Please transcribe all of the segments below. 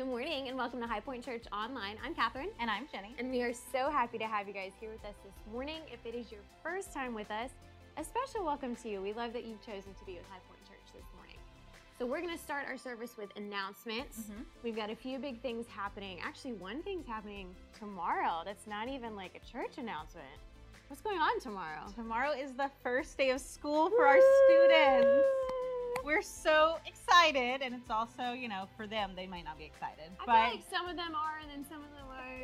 Good morning and welcome to High Point Church Online. I'm Catherine. And I'm Jenny. And we are so happy to have you guys here with us this morning. If it is your first time with us, a special welcome to you. We love that you've chosen to be with High Point Church this morning. So, we're going to start our service with announcements. Mhm. We've got a few big things happening. Actually, one thing's happening tomorrow that's not even like a church announcement. What's going on tomorrow? Tomorrow is the first day of school for our students. We're so excited, and it's also, you know, for them, they might not be excited, I but feel like some of them are and then some of them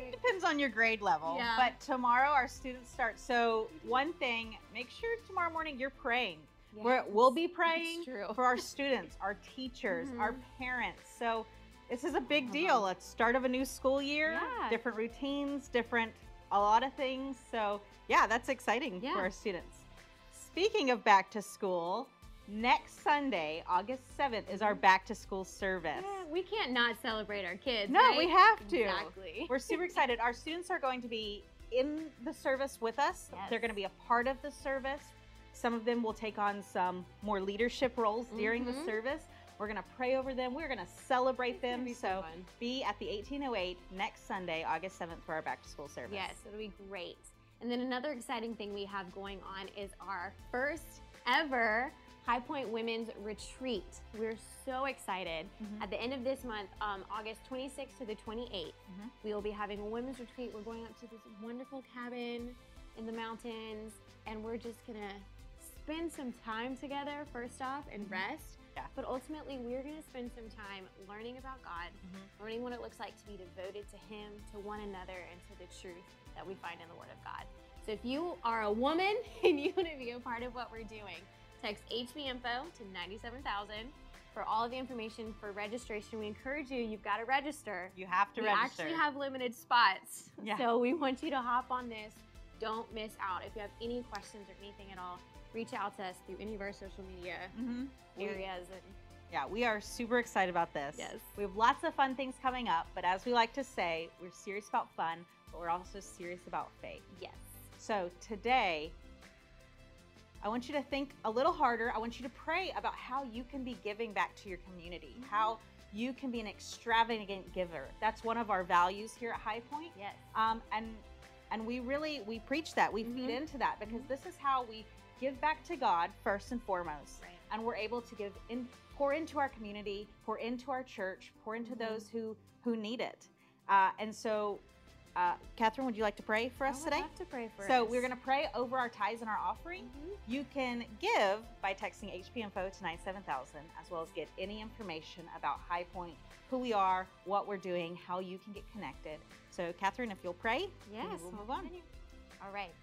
it depends on your grade level. Yeah. But tomorrow, our students start. So, one thing, make sure tomorrow morning you're praying. We're, we'll be praying for our students, our teachers, our Mhm. parents. So, this is a big Uh-huh. deal. It's start of a new school year, Yeah. different routines, different, a lot of things. So, yeah, that's exciting Yeah. for our students. Speaking of back to school, next Sunday, August 7th, is our back to school service. Yeah, we can't not celebrate our kids. No, we have to. Exactly. We're super excited. Our students are going to be in the service with us. Yes. They're going to be a part of the service. Some of them will take on some more leadership roles during the Mhm. service. We're going to pray over them. We're going to celebrate them. be so So be at the 1808 next Sunday, August 7th, for our back to school service. Yes, it'll be great. And then another exciting thing we have going on is our first ever High Point Women's Retreat. We're so excited. Mhm. At the end of this month, um, August 26th to the 28th, Mhm. we will be having a women's retreat. We're going up to this wonderful cabin in the mountains, and we're just gonna spend some time together, first off, and Mhm. rest. Yeah. But ultimately, we're gonna spend some time learning about God, Mhm. learning what it looks like to be devoted to Him, to one another, and to the truth that we find in the Word of God. So if you are a woman and you want to be a part of what we're doing, text HP info to 97000 for all of the information for registration. We encourage you, you've got to register. You have to we register. We actually have limited spots. Yeah. So we want you to hop on this. Don't miss out. If you have any questions or anything at all, reach out to us through any of our social media Mhm. Areas and Yeah, we are super excited about this. Yes. We have lots of fun things coming up, but as we like to say, we're serious about fun, but we're also serious about faith. yes. So today, I want you to think a little harder. I want you to pray about how you can be giving back to your community, Mhm. how you can be an extravagant giver. That's one of our values here at High Point. Yes. Um, and and we really we preach that we feed Mhm. into that because this is how we give back to God first and foremost, Right. and we're able to give in pour into our community, pour into our church, pour into Mhm. those who who need it. Uh, and so, uh, Catherine, would you like to pray for I us would today? love to pray for So us. we're going to pray over our tithes and our offering. Mhm. You can give by texting HP info to 97000 as well as get any information about High Point, who we are, what we're doing, how you can get connected. So Catherine, if you'll pray, Yes, we'll move on. continue. All right.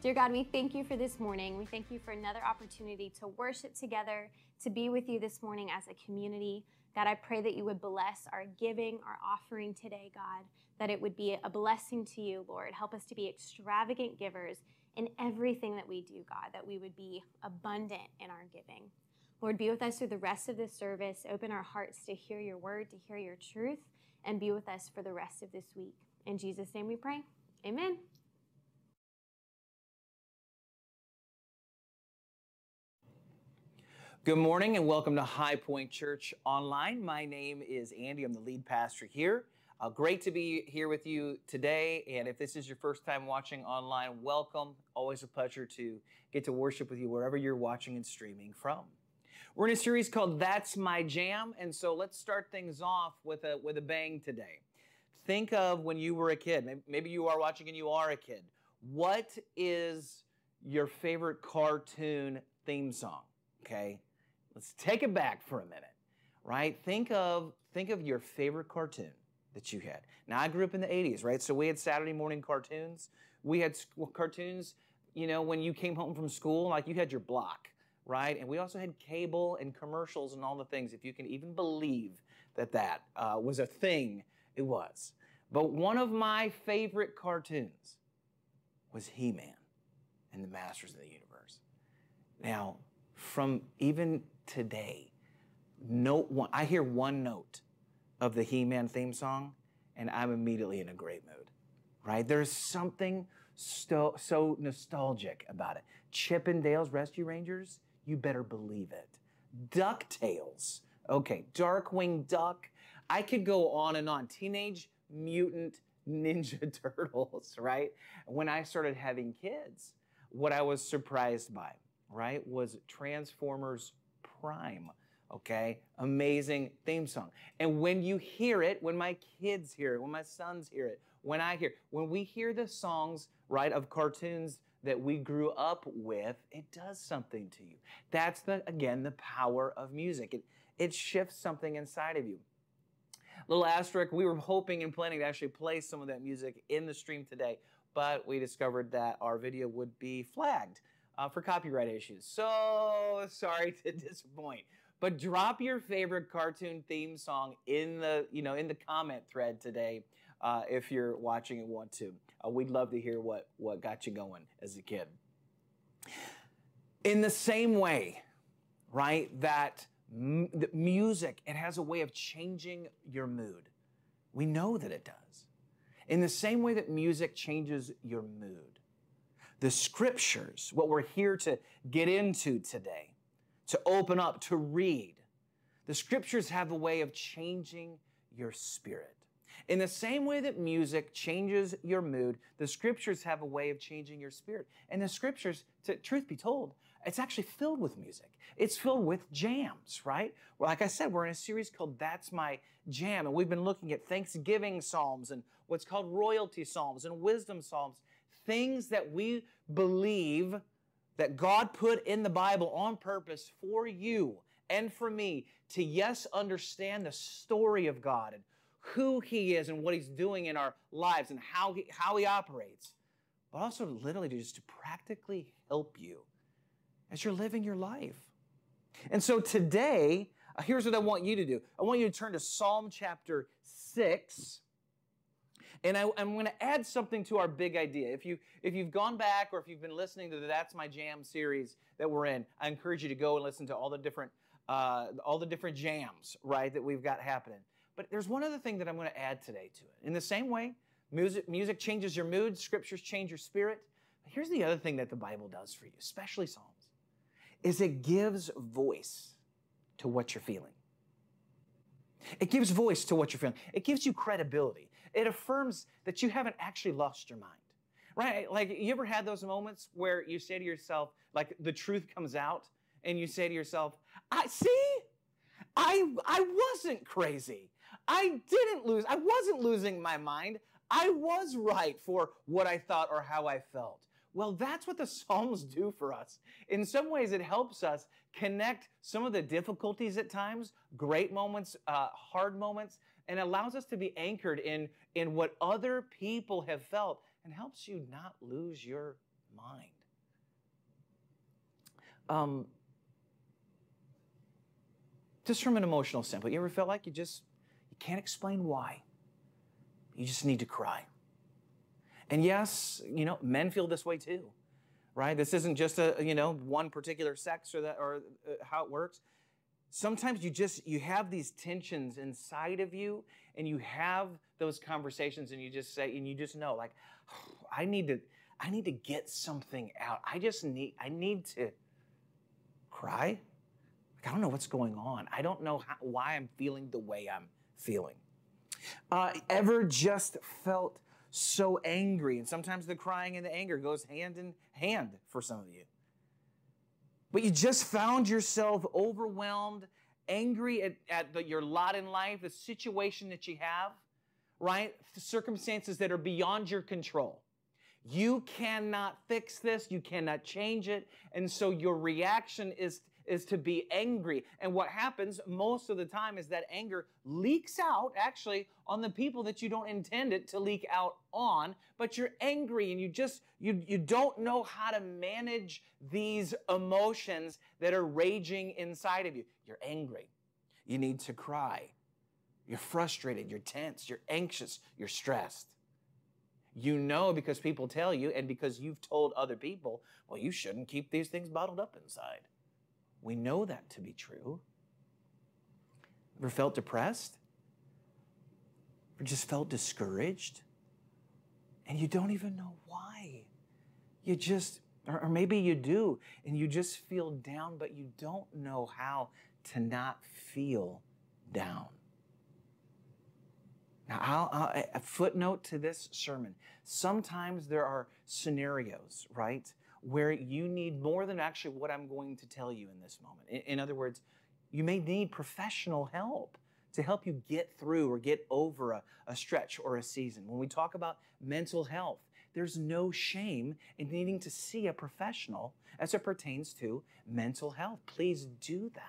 Dear God, we thank you for this morning. We thank you for another opportunity to worship together, to be with you this morning as a community. God, I pray that you would bless our giving, our offering today, God, that it would be a blessing to you, Lord. Help us to be extravagant givers in everything that we do, God, that we would be abundant in our giving. Lord, be with us through the rest of this service. Open our hearts to hear your word, to hear your truth, and be with us for the rest of this week. In Jesus' name we pray. Amen. Good morning and welcome to High Point Church Online. My name is Andy. I'm the lead pastor here. Uh, great to be here with you today. And if this is your first time watching online, welcome. Always a pleasure to get to worship with you wherever you're watching and streaming from. We're in a series called That's My Jam. And so let's start things off with a, with a bang today. Think of when you were a kid. Maybe- Maybe you are watching and you are a kid. What is your favorite cartoon theme song? Okay. Let's take it back for a minute, right? Think of think of your favorite cartoon that you had. Now I grew up in the 80s, right? So we had Saturday morning cartoons. We had cartoons, you know, when you came home from school, like you had your block, right? And we also had cable and commercials and all the things. If you can even believe that that uh, was a thing, it was. But one of my favorite cartoons was He-Man and the Masters of the Universe. Now, from even today, note one, I hear one note of the He-Man theme song, and I'm immediately in a great mood. Right? There's something so, so nostalgic about it. Chip and Dale's Rescue Rangers, you better believe it. DuckTales, okay, Darkwing Duck. I could go on and on. Teenage Mutant Ninja Turtles, right? When I started having kids, what I was surprised by, right, was Transformers Prime. Okay, amazing theme song. And when you hear it, when my kids hear it, when my sons hear it, when I hear, when we hear the songs, right, of cartoons that we grew up with, it does something to you. That's the again the power of music. It it shifts something inside of you. Little asterisk, we were hoping and planning to actually play some of that music in the stream today, but we discovered that our video would be flagged uh, for copyright issues. So sorry to disappoint. But drop your favorite cartoon theme song in the you know in the comment thread today uh, if you're watching and want to. Uh, we'd love to hear what what got you going as a kid. In the same way, right, that music it has a way of changing your mood. We know that it does. In the same way that music changes your mood, the scriptures, what we're here to get into today, to open up, to read, the scriptures have a way of changing your spirit. In the same way that music changes your mood, the scriptures have a way of changing your spirit. And the scriptures, to, truth be told, it's actually filled with music. It's filled with jams, right? Well, like I said, we're in a series called That's My Jam, and we've been looking at Thanksgiving Psalms and what's called royalty Psalms and wisdom Psalms, things that we believe that God put in the Bible on purpose for you and for me to, yes, understand the story of God and who He is and what He's doing in our lives and how He, how he operates, but also literally just to practically help you as you're living your life. And so today, uh, here's what I want you to do I want you to turn to Psalm chapter 6. And I, am going to add something to our big idea. If, you, if you've gone back or if you've been listening to the That's My Jam series that we're in, I encourage you to go and listen to all the different, uh, all the different jams, right, that we've got happening. But there's one other thing that I'm going to add today to it. In the same way, music, music changes your mood, scriptures change your spirit. But here's the other thing that the Bible does for you, especially Psalms, is it gives voice to what you're feeling. It gives voice to what you're feeling. It gives you credibility. It affirms that you haven't actually lost your mind. Right? Like, you ever had those moments where you say to yourself, like, the truth comes out, and you say to yourself, I see, I, I wasn't crazy. I didn't lose, I wasn't losing my mind. I was right for what I thought or how I felt. Well, that's what the Psalms do for us. In some ways, it helps us connect some of the difficulties at times, great moments, uh, hard moments, and allows us to be anchored in, in what other people have felt and helps you not lose your mind. Um, just from an emotional standpoint, you ever felt like you just you can't explain why? You just need to cry. And yes, you know, men feel this way too, right? This isn't just a, you know, one particular sex or that or uh, how it works. Sometimes you just you have these tensions inside of you and you have those conversations and you just say and you just know like I need to I need to get something out. I just need I need to cry. Like I don't know what's going on. I don't know how, why I'm feeling the way I'm feeling. Uh, ever just felt so angry. And sometimes the crying and the anger goes hand in hand for some of you. But you just found yourself overwhelmed, angry at, at the, your lot in life, the situation that you have, right? The circumstances that are beyond your control. You cannot fix this, you cannot change it. And so your reaction is is to be angry. And what happens most of the time is that anger leaks out actually on the people that you don't intend it to leak out on, but you're angry and you just you you don't know how to manage these emotions that are raging inside of you. You're angry. You need to cry. You're frustrated, you're tense, you're anxious, you're stressed. You know because people tell you and because you've told other people, well, you shouldn't keep these things bottled up inside. We know that to be true. Ever felt depressed? Or just felt discouraged? And you don't even know why. You just, or, or maybe you do, and you just feel down, but you don't know how to not feel down. Now, I'll, I'll, a footnote to this sermon. Sometimes there are scenarios, right, where you need more than actually what I'm going to tell you in this moment. In, in other words, you may need professional help to help you get through or get over a, a stretch or a season. When we talk about mental health, there's no shame in needing to see a professional as it pertains to mental health. Please do that.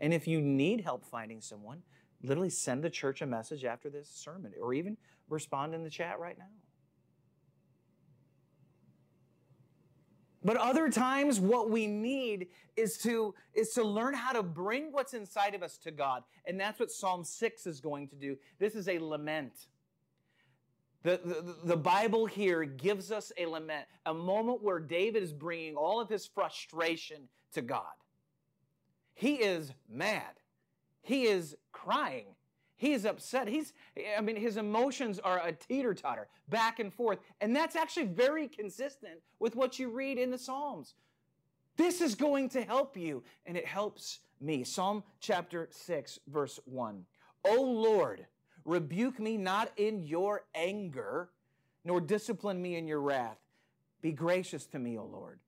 And if you need help finding someone, literally send the church a message after this sermon or even respond in the chat right now. But other times what we need is to is to learn how to bring what's inside of us to God. And that's what Psalm 6 is going to do. This is a lament. The, the, the, Bible here gives us a lament, a moment where David is bringing all of his frustration to God. He is mad. He is crying. He's upset. He's, I mean, his emotions are a teeter totter back and forth. And that's actually very consistent with what you read in the Psalms. This is going to help you, and it helps me. Psalm chapter 6, verse 1. O Lord, rebuke me not in your anger, nor discipline me in your wrath. Be gracious to me, O Lord,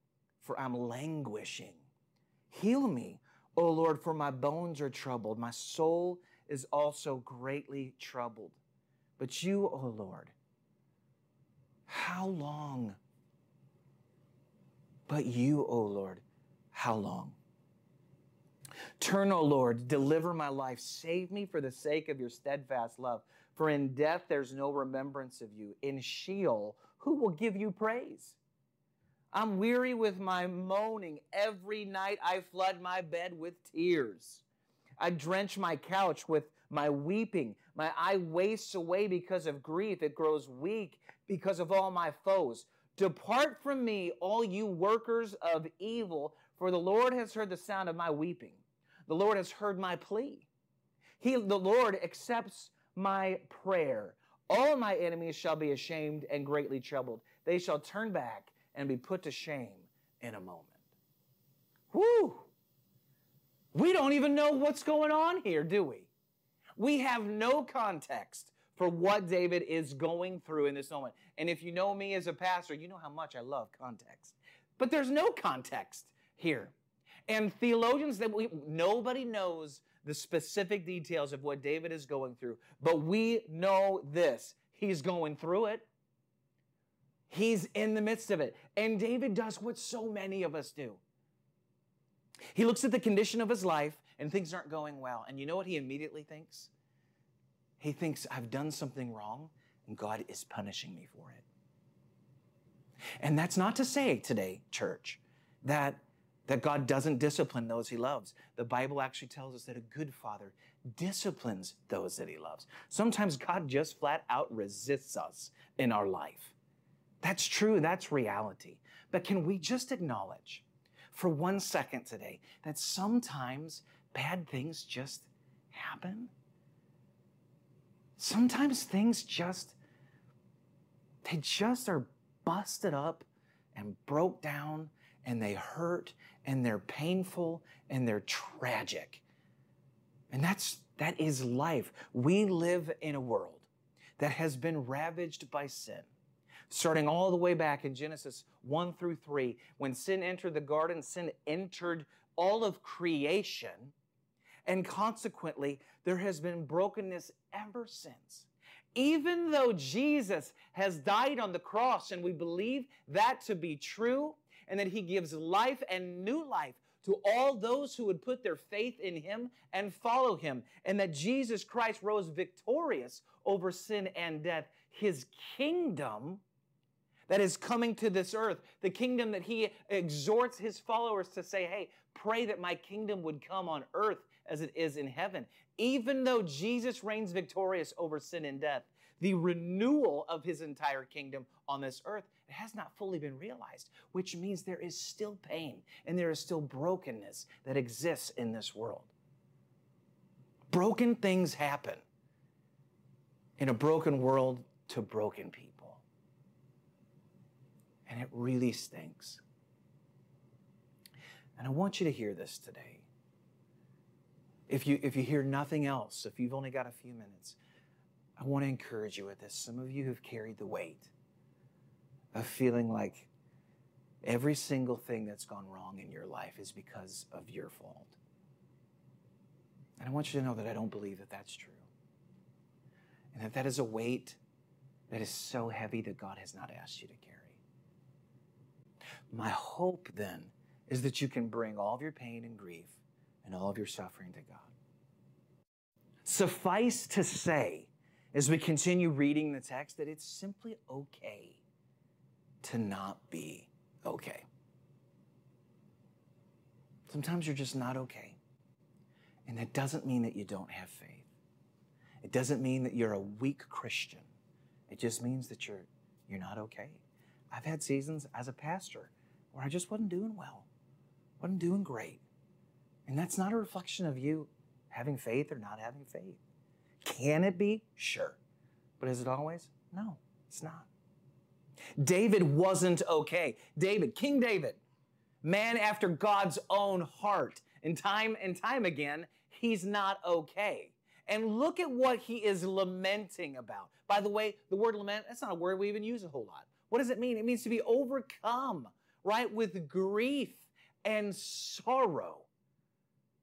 for I'm languishing. Heal me, O Lord, for my bones are troubled. My soul is also greatly troubled. But you, O Lord, how long? But you, O Lord, how long? Turn, O Lord, deliver my life. Save me for the sake of your steadfast love. For in death there's no remembrance of you. In Sheol, who will give you praise? I'm weary with my moaning. Every night I flood my bed with tears. I drench my couch with my weeping. My eye wastes away because of grief. It grows weak because of all my foes. Depart from me, all you workers of evil, for the Lord has heard the sound of my weeping. The Lord has heard my plea. He, the Lord accepts my prayer. All my enemies shall be ashamed and greatly troubled. They shall turn back and be put to shame in a moment. Whoo! We don't even know what's going on here, do we? We have no context for what David is going through in this moment. And if you know me as a pastor, you know how much I love context. But there's no context here. And theologians that we nobody knows the specific details of what David is going through, but we know this. He's going through it. He's in the midst of it. And David does what so many of us do. He looks at the condition of his life and things aren't going well. And you know what he immediately thinks? He thinks, I've done something wrong and God is punishing me for it. And that's not to say today, church, that, that God doesn't discipline those he loves. The Bible actually tells us that a good father disciplines those that he loves. Sometimes God just flat out resists us in our life. That's true, that's reality. But can we just acknowledge for one second today that sometimes bad things just happen? Sometimes things just, they just are busted up and broke down and they hurt and they're painful and they're tragic. And that's, that is life. We live in a world that has been ravaged by sin starting all the way back in Genesis 1 through 3. When sin entered the garden, sin entered all of creation. And consequently, there has been brokenness ever since. Even though Jesus has died on the cross, and we believe that to be true, and that he gives life and new life to all those who would put their faith in him and follow him, and that Jesus Christ rose victorious over sin and death. His kingdom that is coming to this earth, the kingdom that he exhorts his followers to say, hey, pray that my kingdom would come on earth as it is in heaven. Even though Jesus reigns victorious over sin and death, the renewal of his entire kingdom on this earth has not fully been realized, which means there is still pain and there is still brokenness that exists in this world. Broken things happen in a broken world to broken people and it really stinks. And I want you to hear this today. If you, if you hear nothing else, if you've only got a few minutes, I want to encourage you with this. Some of you have carried the weight of feeling like every single thing that's gone wrong in your life is because of your fault. And I want you to know that I don't believe that that's true. And that that is a weight that is so heavy that God has not asked you to carry. My hope then is that you can bring all of your pain and grief and all of your suffering to God. Suffice to say, as we continue reading the text, that it's simply okay to not be okay. Sometimes you're just not okay. And that doesn't mean that you don't have faith. It doesn't mean that you're a weak Christian. It just means that you're you're not okay. I've had seasons as a pastor where I just wasn't doing well. Wasn't doing great. And that's not a reflection of you having faith or not having faith. Can it be? Sure. But is it always? No, it's not. David wasn't okay. David, King David, man after God's own heart. And time and time again, he's not okay. And look at what he is lamenting about. By the way, the word lament, that's not a word we even use a whole lot. What does it mean? It means to be overcome, right, with grief and sorrow.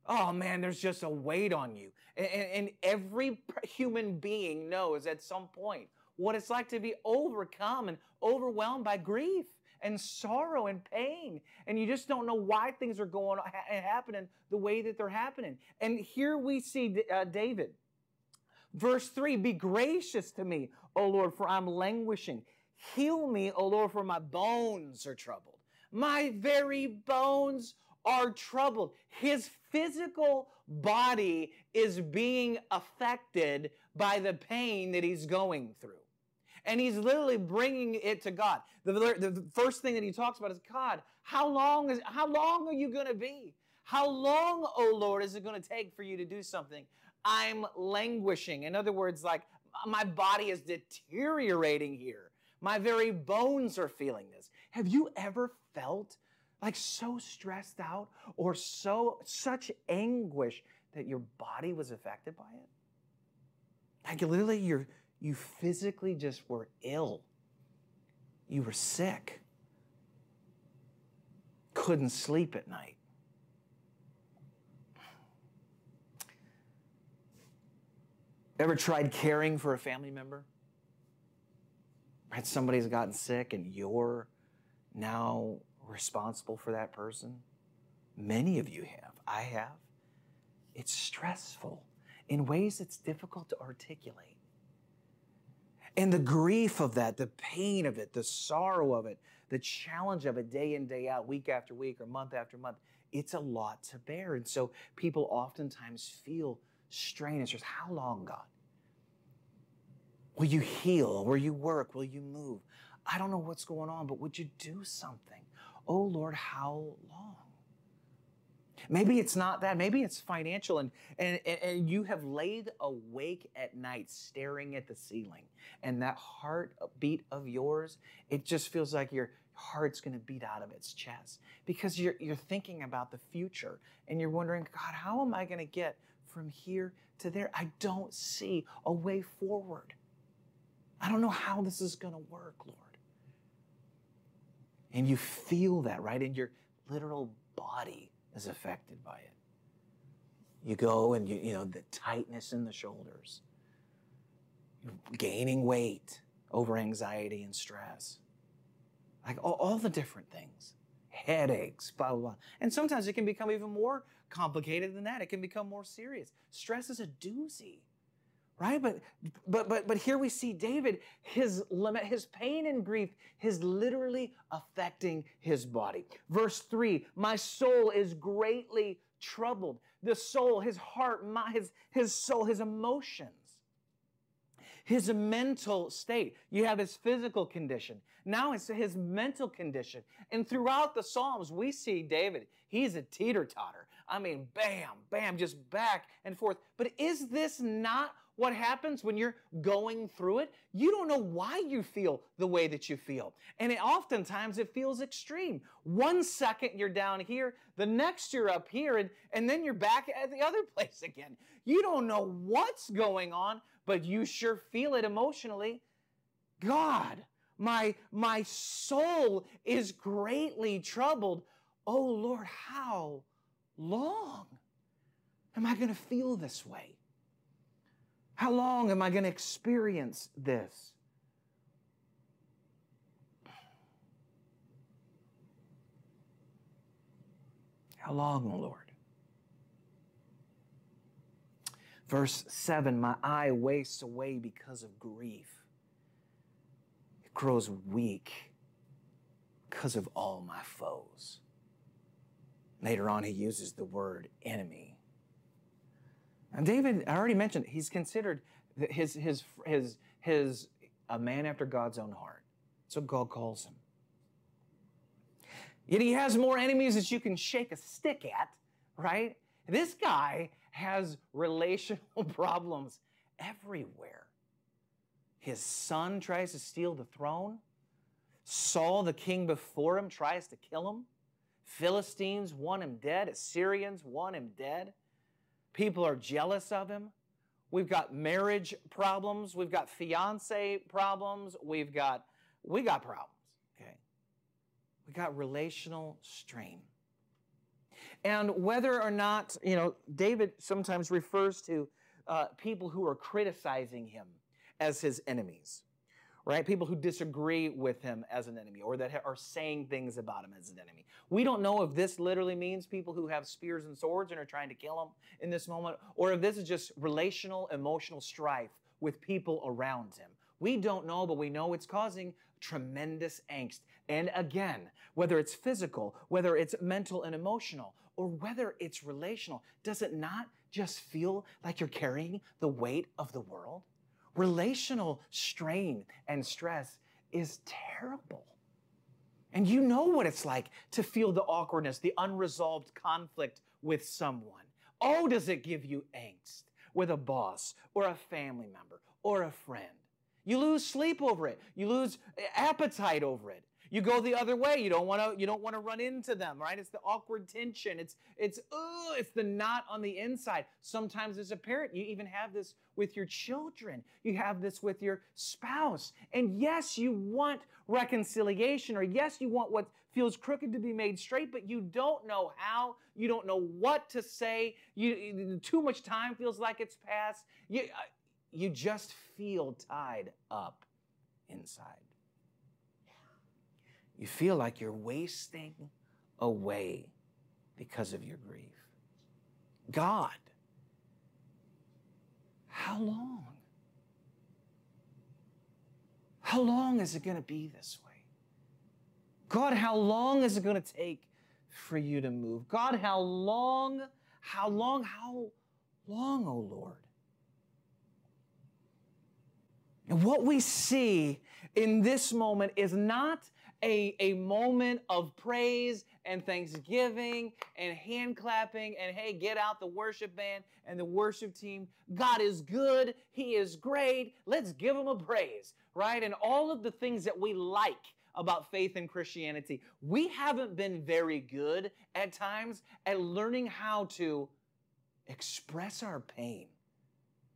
Oh man, there's just a weight on you. And, and, every human being knows at some point what it's like to be overcome and overwhelmed by grief and sorrow and pain. And you just don't know why things are going and happening the way that they're happening. And here we see uh, David. Verse 3 Be gracious to me, O Lord, for I'm languishing. Heal me, O Lord, for my bones are troubled. My very bones are troubled. His physical body is being affected by the pain that he's going through and he's literally bringing it to God. The, the first thing that he talks about is God. How long is how long are you going to be? How long, oh Lord, is it going to take for you to do something? I'm languishing. In other words, like my body is deteriorating here. My very bones are feeling this. Have you ever felt like so stressed out or so such anguish that your body was affected by it? Like literally your you physically just were ill. You were sick. Couldn't sleep at night. Ever tried caring for a family member? Right? Somebody's gotten sick and you're now responsible for that person? Many of you have. I have. It's stressful in ways that's difficult to articulate. And the grief of that, the pain of it, the sorrow of it, the challenge of it day in, day out, week after week, or month after month, it's a lot to bear. And so people oftentimes feel strain. It's just, how long, God? Will you heal? Will you work? Will you move? I don't know what's going on, but would you do something? Oh Lord, how long? Maybe it's not that. Maybe it's financial, and, and, and you have laid awake at night staring at the ceiling. And that heartbeat of yours, it just feels like your heart's going to beat out of its chest because you're, you're thinking about the future and you're wondering, God, how am I going to get from here to there? I don't see a way forward. I don't know how this is going to work, Lord. And you feel that, right, And your literal body is affected by it. You go and you, you know, the tightness in the shoulders, gaining weight over anxiety and stress, like all, all the different things, headaches, blah, blah, blah. And sometimes it can become even more complicated than that. It can become more serious. Stress is a doozy right? But but but but here we see david his limit his pain and grief is literally affecting his body. Verse 3 my soul is greatly troubled. The soul his heart my, his his soul his emotions his mental state. You have his physical condition. Now it's his mental condition. And throughout the psalms we see david. He's a teeter-totter. I mean bam bam just back and forth. But is this not what happens when you're going through it? You don't know why you feel the way that you feel. And it, oftentimes it feels extreme. One second you're down here, the next you're up here, and, and then you're back at the other place again. You don't know what's going on, but you sure feel it emotionally. God, my, my soul is greatly troubled. Oh Lord, how long am I going to feel this way? How long am I going to experience this? How long, Lord? Verse 7 My eye wastes away because of grief. It grows weak because of all my foes. Later on, he uses the word enemy. And David, I already mentioned, he's considered his, his, his, his, a man after God's own heart. So God calls him. Yet he has more enemies that you can shake a stick at, right? This guy has relational problems everywhere. His son tries to steal the throne. Saul, the king before him, tries to kill him. Philistines want him dead. Assyrians want him dead. People are jealous of him. We've got marriage problems. We've got fiance problems. We've got we got problems. Okay. We got relational strain. And whether or not, you know, David sometimes refers to uh, people who are criticizing him as his enemies right? People who disagree with him as an enemy or that are saying things about him as an enemy. We don't know if this literally means people who have spears and swords and are trying to kill him in this moment, or if this is just relational, emotional strife with people around him. We don't know, but we know it's causing tremendous angst. And again, whether it's physical, whether it's mental and emotional, or whether it's relational, does it not just feel like you're carrying the weight of the world? Relational strain and stress is terrible. And you know what it's like to feel the awkwardness, the unresolved conflict with someone. Oh, does it give you angst with a boss or a family member or a friend? You lose sleep over it. You lose appetite over it. You go the other way. You don't want to. You don't want to run into them, right? It's the awkward tension. It's it's oh, it's the knot on the inside. Sometimes as a parent, you even have this with your children. You have this with your spouse. And yes, you want reconciliation, or yes, you want what feels crooked to be made straight, but you don't know how. You don't know what to say. You too much time feels like it's passed. You uh, you just feel tied up inside. You feel like you're wasting away because of your grief. God, how long? How long is it going to be this way? God, how long is it going to take for you to move? God, how long, how long, how long, oh Lord? And what we see in this moment is not a, a moment of praise and thanksgiving and hand clapping and hey, get out the worship band and the worship team. God is good. He is great. Let's give him a praise, right? And all of the things that we like about faith and Christianity. We haven't been very good at times at learning how to express our pain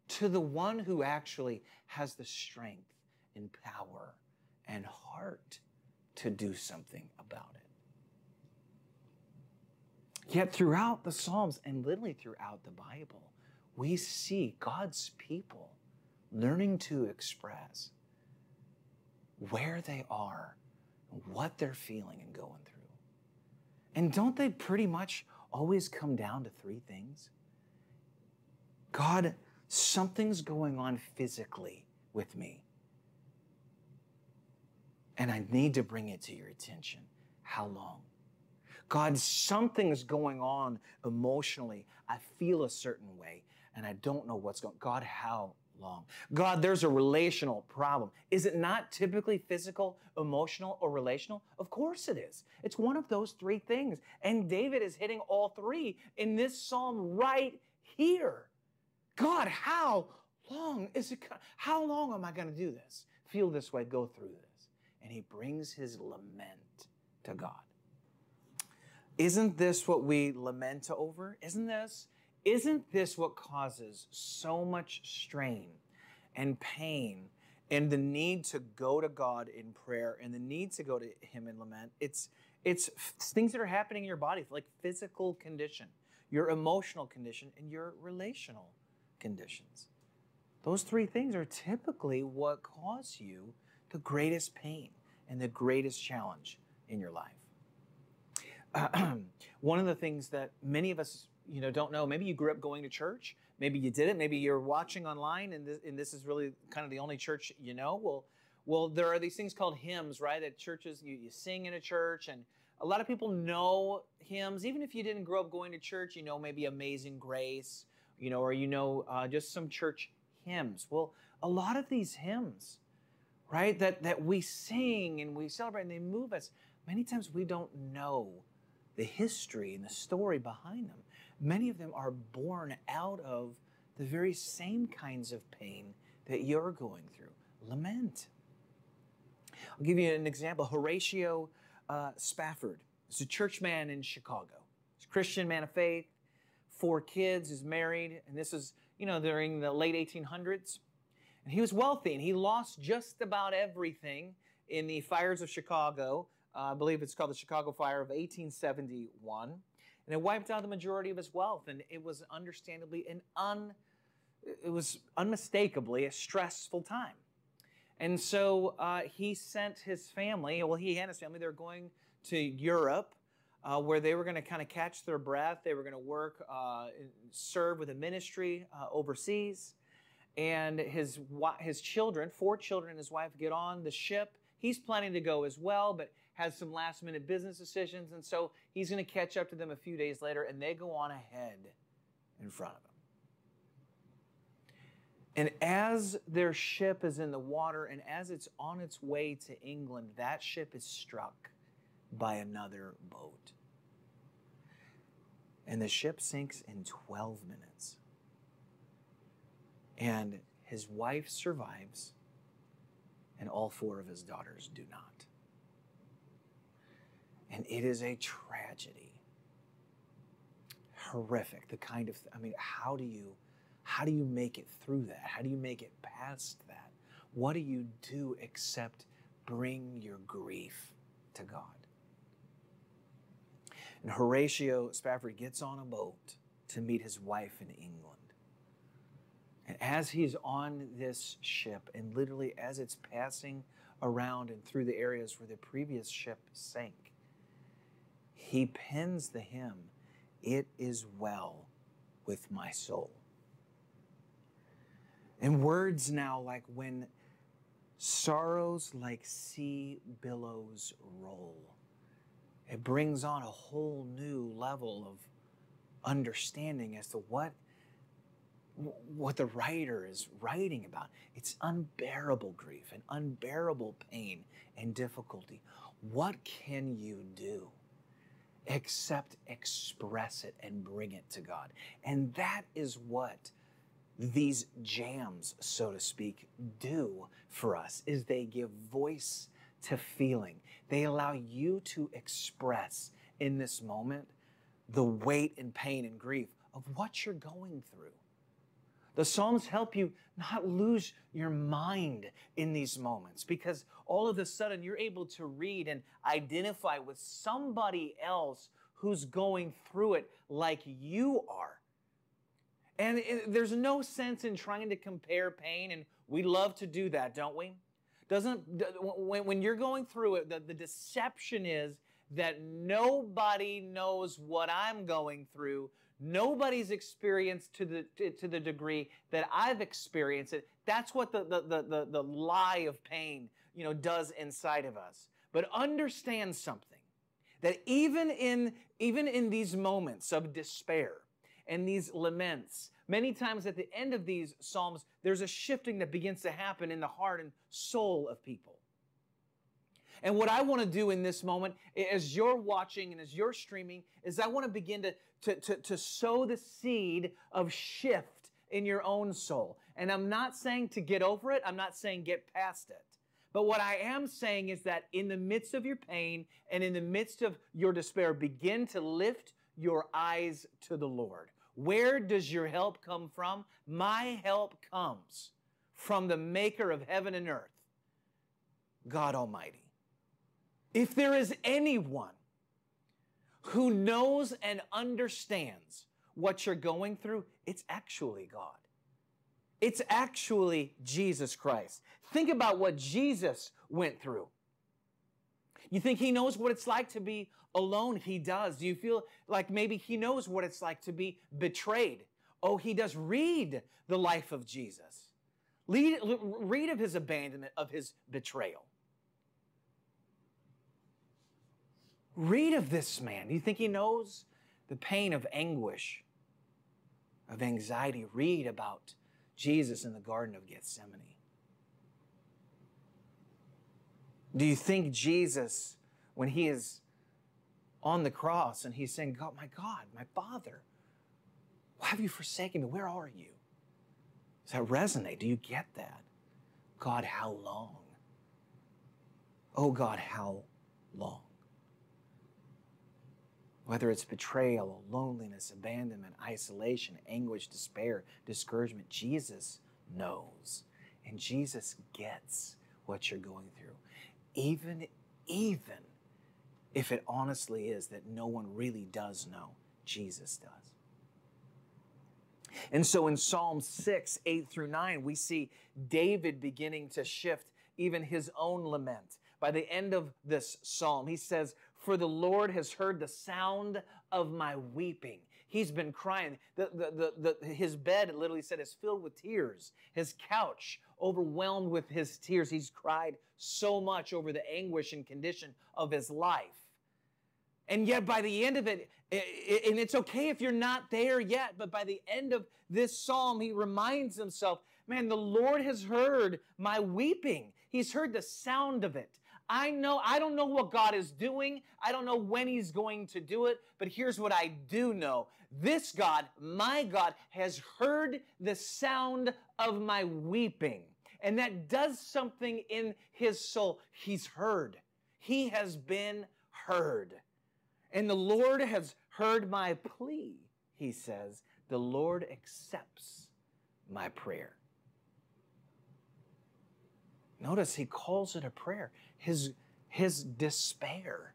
to the one who actually has the strength and power and heart to do something about it. Yet throughout the Psalms and literally throughout the Bible, we see God's people learning to express where they are, what they're feeling and going through. And don't they pretty much always come down to three things? God, something's going on physically with me and I need to bring it to your attention. How long? God, something's going on emotionally. I feel a certain way and I don't know what's going God, how long? God, there's a relational problem. Is it not typically physical, emotional, or relational? Of course it is. It's one of those three things. And David is hitting all three in this psalm right here. God, how long is it? How long am I going to do this? Feel this way, go through this and he brings his lament to God. Isn't this what we lament over? Isn't this? Isn't this what causes so much strain and pain and the need to go to God in prayer and the need to go to Him in lament, it's, it's things that are happening in your body, like physical condition, your emotional condition, and your relational conditions. Those three things are typically what cause you the greatest pain and the greatest challenge in your life. One of the things that many of us you know don't know maybe you grew up going to church maybe you didn't maybe you're watching online and this, and this is really kind of the only church you know. Well well there are these things called hymns right at churches you, you sing in a church and a lot of people know hymns. Even if you didn't grow up going to church you know maybe amazing grace you know or you know uh, just some church hymns. Well a lot of these hymns right that that we sing and we celebrate and they move us many times we don't know the history and the story behind them many of them are born out of the very same kinds of pain that you're going through lament. I'll give you an example Horatio uh, Spafford is a church man in Chicago. He's a Christian man of faith, four kids, is married, and this is, you know, during the late 1800s. And he was wealthy and he lost just about everything in the fires of Chicago. Uh, I believe it's called the Chicago Fire of 1871 and it wiped out the majority of his wealth. And it was understandably an un, it was unmistakably a stressful time. And so uh, he sent his family, well, he and his family, they're going to Europe uh, where they were going to kind of catch their breath. They were going to work, uh, serve with a ministry uh, overseas. And his, his children, four children and his wife, get on the ship. He's planning to go as well, but has some last minute business decisions, and so he's going to catch up to them a few days later, and they go on ahead in front of him. And as their ship is in the water and as it's on its way to England, that ship is struck by another boat. And the ship sinks in 12 minutes. And his wife survives, and all four of his daughters do not. And it is a tragedy. Horrific. The kind of, I mean, how do you, how do you make it through that? How do you make it past that? What do you do except bring your grief to God? And Horatio Spafford gets on a boat to meet his wife in England. And as he's on this ship, and literally as it's passing around and through the areas where the previous ship sank, he pens the hymn, It is well with my soul. And words now like when sorrows like sea billows roll, it brings on a whole new level of understanding as to what what the writer is writing about. It's unbearable grief and unbearable pain and difficulty. What can you do? except express it and bring it to God. And that is what these jams, so to speak, do for us is they give voice to feeling. They allow you to express in this moment the weight and pain and grief of what you're going through. The Psalms help you not lose your mind in these moments because all of a sudden you're able to read and identify with somebody else who's going through it like you are. And it, there's no sense in trying to compare pain, and we love to do that, don't we? Doesn't when, when you're going through it, the, the deception is that nobody knows what I'm going through Nobody's experienced to the to, to the degree that I've experienced it. That's what the, the, the, the, the lie of pain, you know, does inside of us. But understand something that even in even in these moments of despair and these laments, many times at the end of these psalms, there's a shifting that begins to happen in the heart and soul of people. And what I want to do in this moment, as you're watching and as you're streaming, is I want to begin to, to, to, to sow the seed of shift in your own soul. And I'm not saying to get over it, I'm not saying get past it. But what I am saying is that in the midst of your pain and in the midst of your despair, begin to lift your eyes to the Lord. Where does your help come from? My help comes from the maker of heaven and earth, God Almighty. If there is anyone who knows and understands what you're going through, it's actually God. It's actually Jesus Christ. Think about what Jesus went through. You think he knows what it's like to be alone? He does. Do you feel like maybe he knows what it's like to be betrayed? Oh, he does. Read the life of Jesus. Read, read of his abandonment, of his betrayal. Read of this man. Do you think he knows the pain of anguish, of anxiety? Read about Jesus in the Garden of Gethsemane. Do you think Jesus, when he is on the cross and he's saying, God, my God, my Father, why have you forsaken me? Where are you? Does that resonate? Do you get that? God, how long? Oh God, how long? Whether it's betrayal, loneliness, abandonment, isolation, anguish, despair, discouragement, Jesus knows. And Jesus gets what you're going through. Even, even if it honestly is that no one really does know, Jesus does. And so in Psalm 6, 8 through 9, we see David beginning to shift even his own lament. By the end of this psalm, he says, For the Lord has heard the sound of my weeping. He's been crying. The, the, the, the, his bed, literally said, is filled with tears. His couch, overwhelmed with his tears. He's cried so much over the anguish and condition of his life. And yet, by the end of it, and it's okay if you're not there yet, but by the end of this psalm, he reminds himself, man, the Lord has heard my weeping. He's heard the sound of it. I know, I don't know what God is doing. I don't know when He's going to do it, but here's what I do know. This God, my God, has heard the sound of my weeping. And that does something in His soul. He's heard. He has been heard. And the Lord has heard my plea, he says. The Lord accepts my prayer. Notice he calls it a prayer. His, his despair.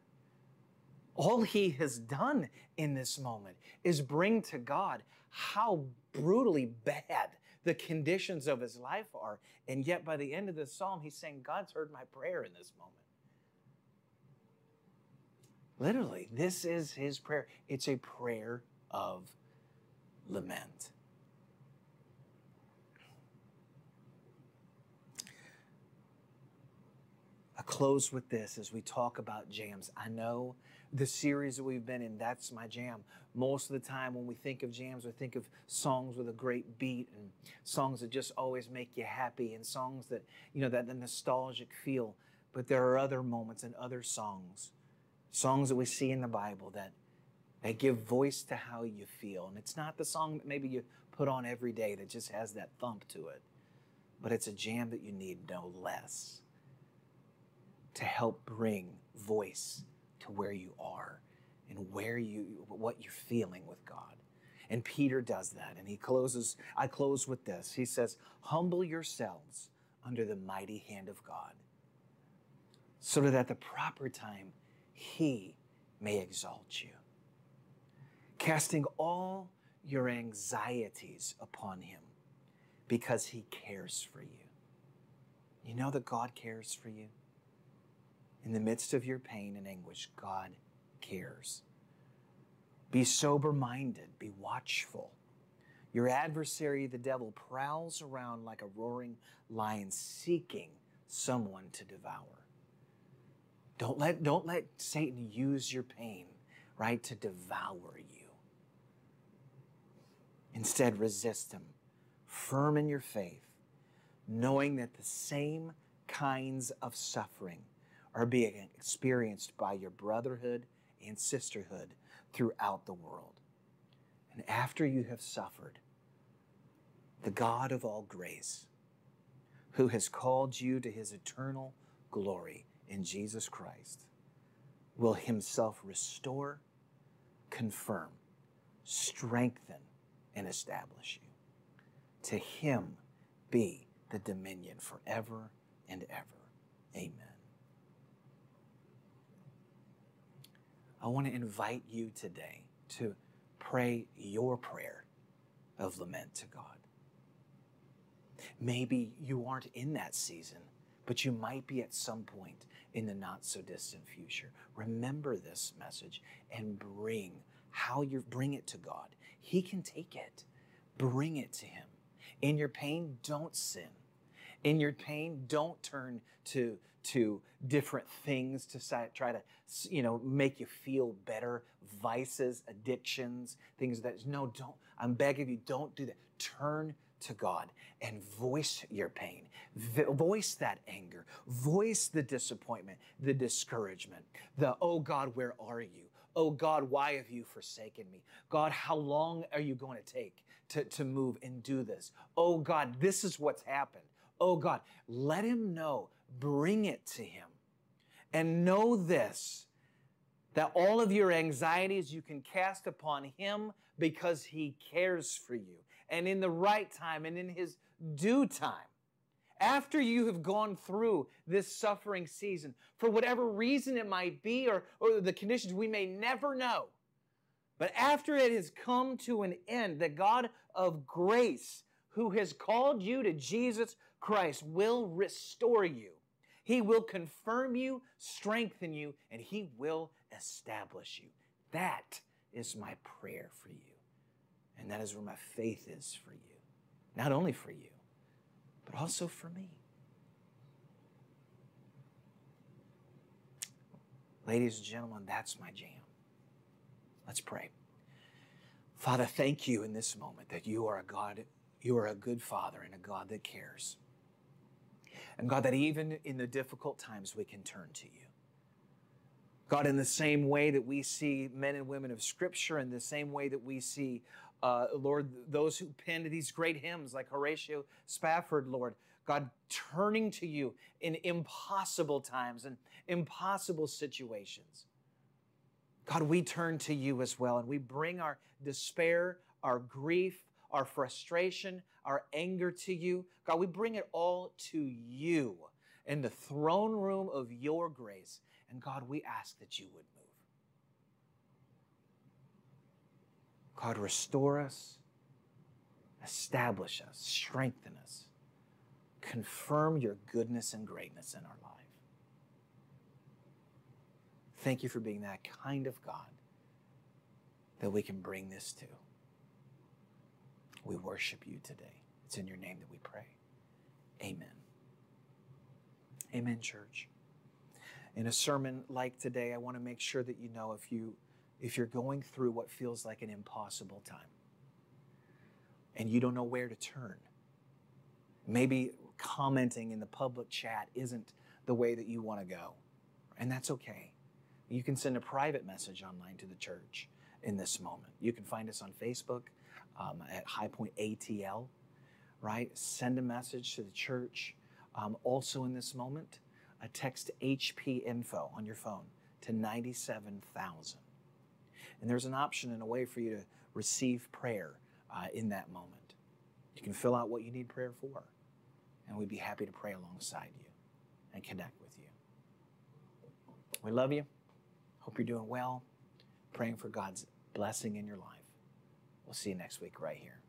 All he has done in this moment is bring to God how brutally bad the conditions of his life are. And yet, by the end of this psalm, he's saying, God's heard my prayer in this moment. Literally, this is his prayer. It's a prayer of lament. Close with this as we talk about jams. I know the series that we've been in, that's my jam. Most of the time, when we think of jams, we think of songs with a great beat and songs that just always make you happy and songs that, you know, that the nostalgic feel. But there are other moments and other songs songs that we see in the Bible that that give voice to how you feel. And it's not the song that maybe you put on every day that just has that thump to it, but it's a jam that you need no less to help bring voice to where you are and where you what you're feeling with God. And Peter does that and he closes I close with this. He says, "Humble yourselves under the mighty hand of God, so that at the proper time he may exalt you. Casting all your anxieties upon him because he cares for you. You know that God cares for you? In the midst of your pain and anguish, God cares. Be sober minded, be watchful. Your adversary, the devil, prowls around like a roaring lion seeking someone to devour. Don't let, don't let Satan use your pain, right, to devour you. Instead, resist him, firm in your faith, knowing that the same kinds of suffering are being experienced by your brotherhood and sisterhood throughout the world. And after you have suffered, the God of all grace, who has called you to his eternal glory, in Jesus Christ will himself restore, confirm, strengthen, and establish you. To him be the dominion forever and ever. Amen. I want to invite you today to pray your prayer of lament to God. Maybe you aren't in that season, but you might be at some point in the not so distant future. Remember this message and bring how you bring it to God. He can take it. Bring it to him. In your pain, don't sin. In your pain, don't turn to to different things to try to you know make you feel better vices addictions things that no don't i'm begging you don't do that turn to God and voice your pain, voice that anger, voice the disappointment, the discouragement, the, oh God, where are you? Oh God, why have you forsaken me? God, how long are you going to take to, to move and do this? Oh God, this is what's happened. Oh God, let him know, bring it to him. And know this that all of your anxieties you can cast upon him because he cares for you and in the right time and in His due time. After you have gone through this suffering season, for whatever reason it might be or, or the conditions we may never know, but after it has come to an end, the God of grace, who has called you to Jesus Christ, will restore you. He will confirm you, strengthen you, and He will establish you. That is my prayer for you. And that is where my faith is for you. Not only for you, but also for me. Ladies and gentlemen, that's my jam. Let's pray. Father, thank you in this moment that you are a God, you are a good Father and a God that cares. And God, that even in the difficult times we can turn to you. God, in the same way that we see men and women of Scripture, in the same way that we see uh, Lord, those who penned these great hymns like Horatio Spafford, Lord, God, turning to you in impossible times and impossible situations. God, we turn to you as well and we bring our despair, our grief, our frustration, our anger to you. God, we bring it all to you in the throne room of your grace. And God, we ask that you would move. God, restore us, establish us, strengthen us, confirm your goodness and greatness in our life. Thank you for being that kind of God that we can bring this to. We worship you today. It's in your name that we pray. Amen. Amen, church. In a sermon like today, I want to make sure that you know if you if you're going through what feels like an impossible time and you don't know where to turn. Maybe commenting in the public chat isn't the way that you want to go, and that's okay. You can send a private message online to the church in this moment. You can find us on Facebook um, at High Point ATL, right? Send a message to the church. Um, also, in this moment, a text HP info on your phone to 97,000. And there's an option and a way for you to receive prayer uh, in that moment. You can fill out what you need prayer for, and we'd be happy to pray alongside you and connect with you. We love you. Hope you're doing well. Praying for God's blessing in your life. We'll see you next week right here.